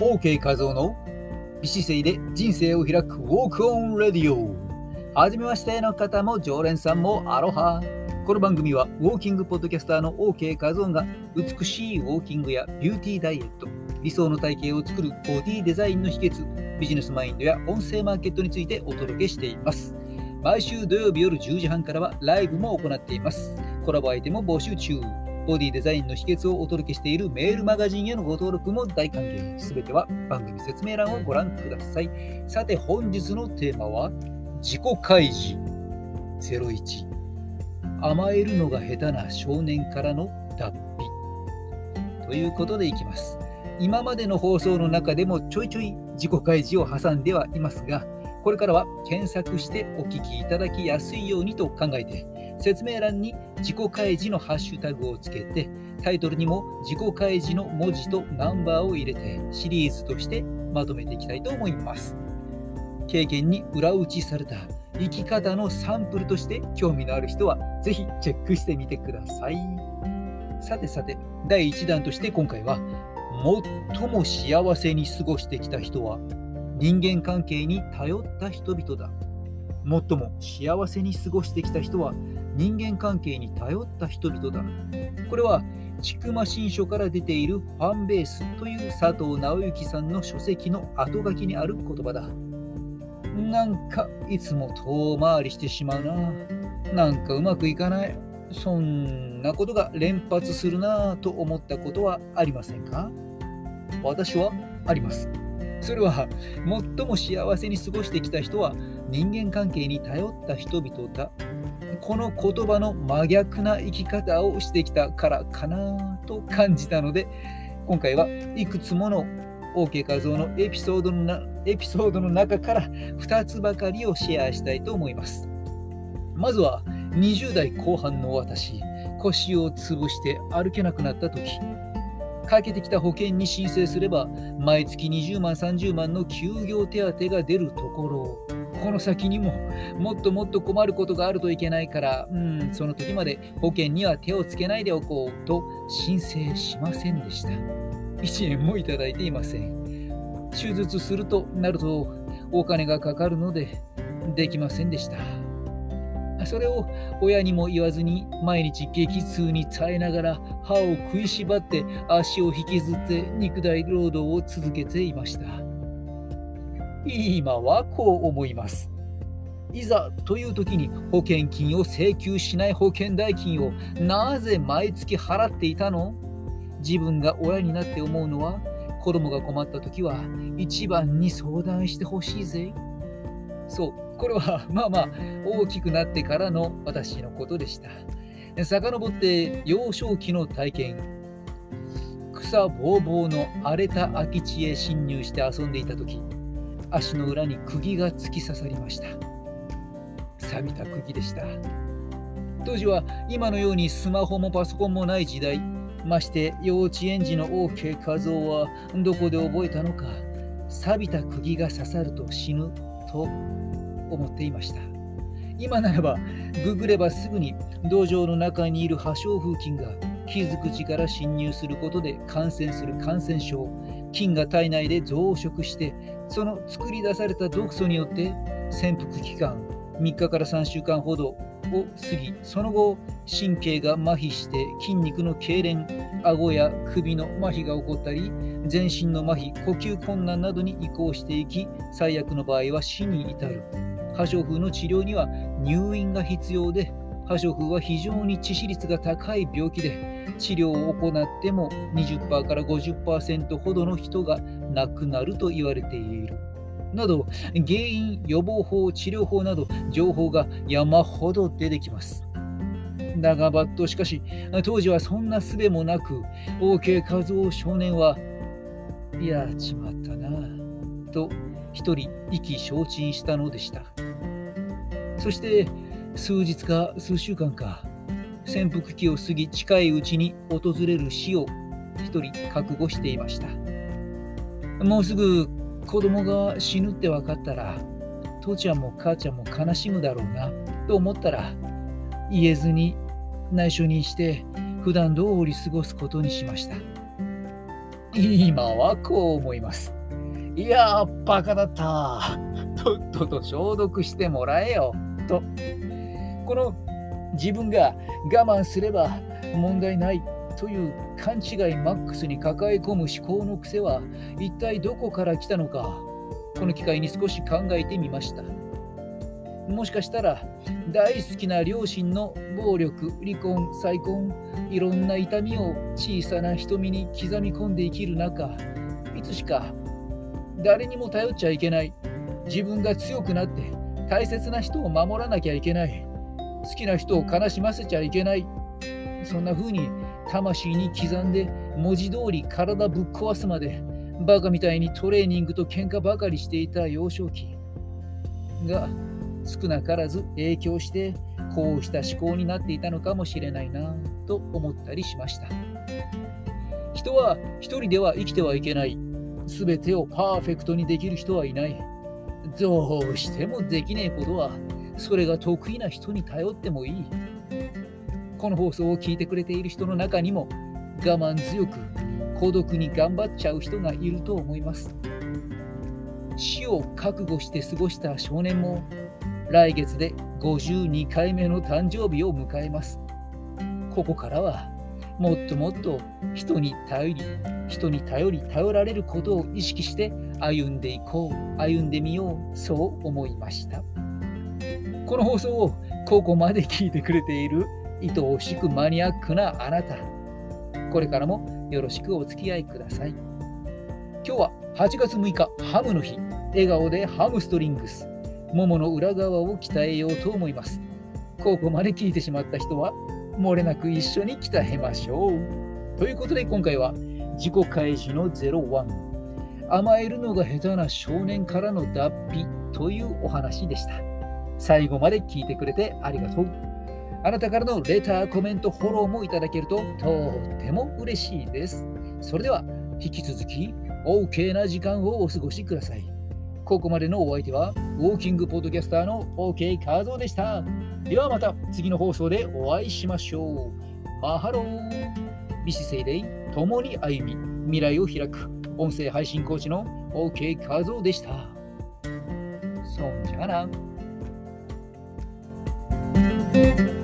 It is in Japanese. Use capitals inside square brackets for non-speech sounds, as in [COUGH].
OK 画像の美姿勢で人生を開く Walk On Radio。はじめましての方も常連さんもアロハ。この番組はウォーキングポッドキャスターの OK 画像が美しいウォーキングやビューティーダイエット理想の体型を作るボディデザインの秘訣ビジネスマインドや音声マーケットについてお届けしています。毎週土曜日夜10時半からはライブも行っています。コラボアイテムも募集中。ボディデザインの秘訣をお届けしているメールマガジンへのご登録も大歓迎。すべては番組説明欄をご覧ください。さて本日のテーマは自己開示01甘えるのが下手な少年からの脱皮ということでいきます。今までの放送の中でもちょいちょい自己開示を挟んではいますが、これからは検索してお聞きいただきやすいようにと考えて、説明欄に自己開示のハッシュタグをつけて、タイトルにも自己開示の文字とナンバーを入れてシリーズとしてまとめていきたいと思います。経験に裏打ちされた生き方のサンプルとして興味のある人はぜひチェックしてみてください。さてさて、第1弾として今回は、最も幸せに過ごしてきた人は人間関係に頼った人々だ。最も幸せに過ごしてきた人は人間関係に頼った人々だ。これは、千曲新書から出ているファンベースという佐藤直之さんの書籍の後書きにある言葉だ。なんかいつも遠回りしてしまうな。なんかうまくいかない。そんなことが連発するなぁと思ったことはありませんか？私はあります。それは最も幸せに過ごしてきた人は人間関係に頼った人々だ。この言葉の真逆な生き方をしてきたからかなと感じたので今回はいくつもの OK 画像のエピソードのなエピソードの中から2つばかりをシェアしたいと思います。まずは20代後半の私腰を潰して歩けなくなった時かけてきた保険に申請すれば毎月20万30万の休業手当が出るところこの先にももっともっと困ることがあるといけないからうんその時まで保険には手をつけないでおこうと申請しませんでした。1円もいただいていません。手術するとなるとお金がかかるのでできませんでした。それを親にも言わずに毎日激痛に耐えながら歯を食いしばって足を引きずって肉体労働を続けていました。今はこう思います。いざという時に保険金を請求しない保険代金をなぜ毎月払っていたの？自分が親になって思うのは子供が困った時は一番に相談してほしいぜ。そう、これは [LAUGHS] まあまあ大きくなってからの私のことでした。遡って幼少期の体験。草ぼうぼうの荒れた空き地へ侵入して遊んでいた時、足の裏に釘が突き刺さりました。錆びた釘でした。当時は今のようにスマホもパソコンもない時代、まして幼稚園児の OK 画像はどこで覚えたのか、錆びた釘が刺さると死ぬと思っていました。今ならば、ググればすぐに道場の中にいる破傷風菌が傷口から侵入することで感染する感染症、菌が体内で増殖して、その作り出された毒素によって潜伏期間3日から3週間ほどを過ぎ、その後、神経が麻痺して筋肉の痙攣、顎や首の麻痺が起こったり、全身の麻痺、呼吸困難などに移行していき、最悪の場合は死に至る。破傷風の治療には入院が必要で、破傷風は非常に致死率が高い病気で、治療を行っても20%から50%ほどの人が亡くなると言われている。など、原因、予防法、治療法など情報が山ほど出てきます。だがばっとしかし、当時はそんな術もなく、OK 和夫少年はい、やちまったな、と一人意気消沈したのでした。そして数日か数週間か潜伏期を過ぎ近いうちに訪れる死を一人覚悟していましたもうすぐ子供が死ぬって分かったら父ちゃんも母ちゃんも悲しむだろうなと思ったら言えずに内緒にして普段通り過ごすことにしました今はこう思います。いやー、バカだった。とっとと消毒してもらえよ。と。この自分が我慢すれば問題ないという勘違いマックスに抱え込む思考の癖は一体どこから来たのかこの機会に少し考えてみましたもしかしたら大好きな両親の暴力離婚再婚いろんな痛みを小さな瞳に刻み込んで生きる中いつしか誰にも頼っちゃいけない自分が強くなって大切な人を守らなきゃいけない好きな人を悲しませちゃいけない。そんな風に魂に刻んで文字通り体ぶっ壊すまでバカみたいにトレーニングと喧嘩ばかりしていた幼少期。が少なからず影響してこうした思考になっていたのかもしれないなと思ったりしました。人は一人では生きてはいけない。全てをパーフェクトにできる人はいない。どうしてもできねえことはそれが得意な人に頼ってもいい。この放送を聞いてくれている人の中にも我慢強く孤独に頑張っちゃう人がいると思います。死を覚悟して過ごした少年も来月で52回目の誕生日を迎えます。ここからはもっともっと人に頼り、人に頼り頼られることを意識して歩んでいこう、歩んでみよう、そう思いました。この放送をここまで聞いてくれている愛おしくマニアックなあなた。これからもよろしくお付き合いください。今日は8月6日ハムの日。笑顔でハムストリングス。ももの裏側を鍛えようと思います。ここまで聞いてしまった人は漏れなく一緒に鍛えましょう。ということで今回は自己開示の01甘えるのが下手な少年からの脱皮というお話でした。最後まで聞いてくれてありがとう。あなたからのレター、コメント、フォローもいただけるととっても嬉しいです。それでは引き続き OK な時間をお過ごしください。ここまでのお相手はウォーキングポッドキャスターの OK カゾでした。ではまた次の放送でお会いしましょう。マハロー美姿勢で共に歩み未来を開く音声配信コーチの OK カゾでした。そんじゃな。Thank you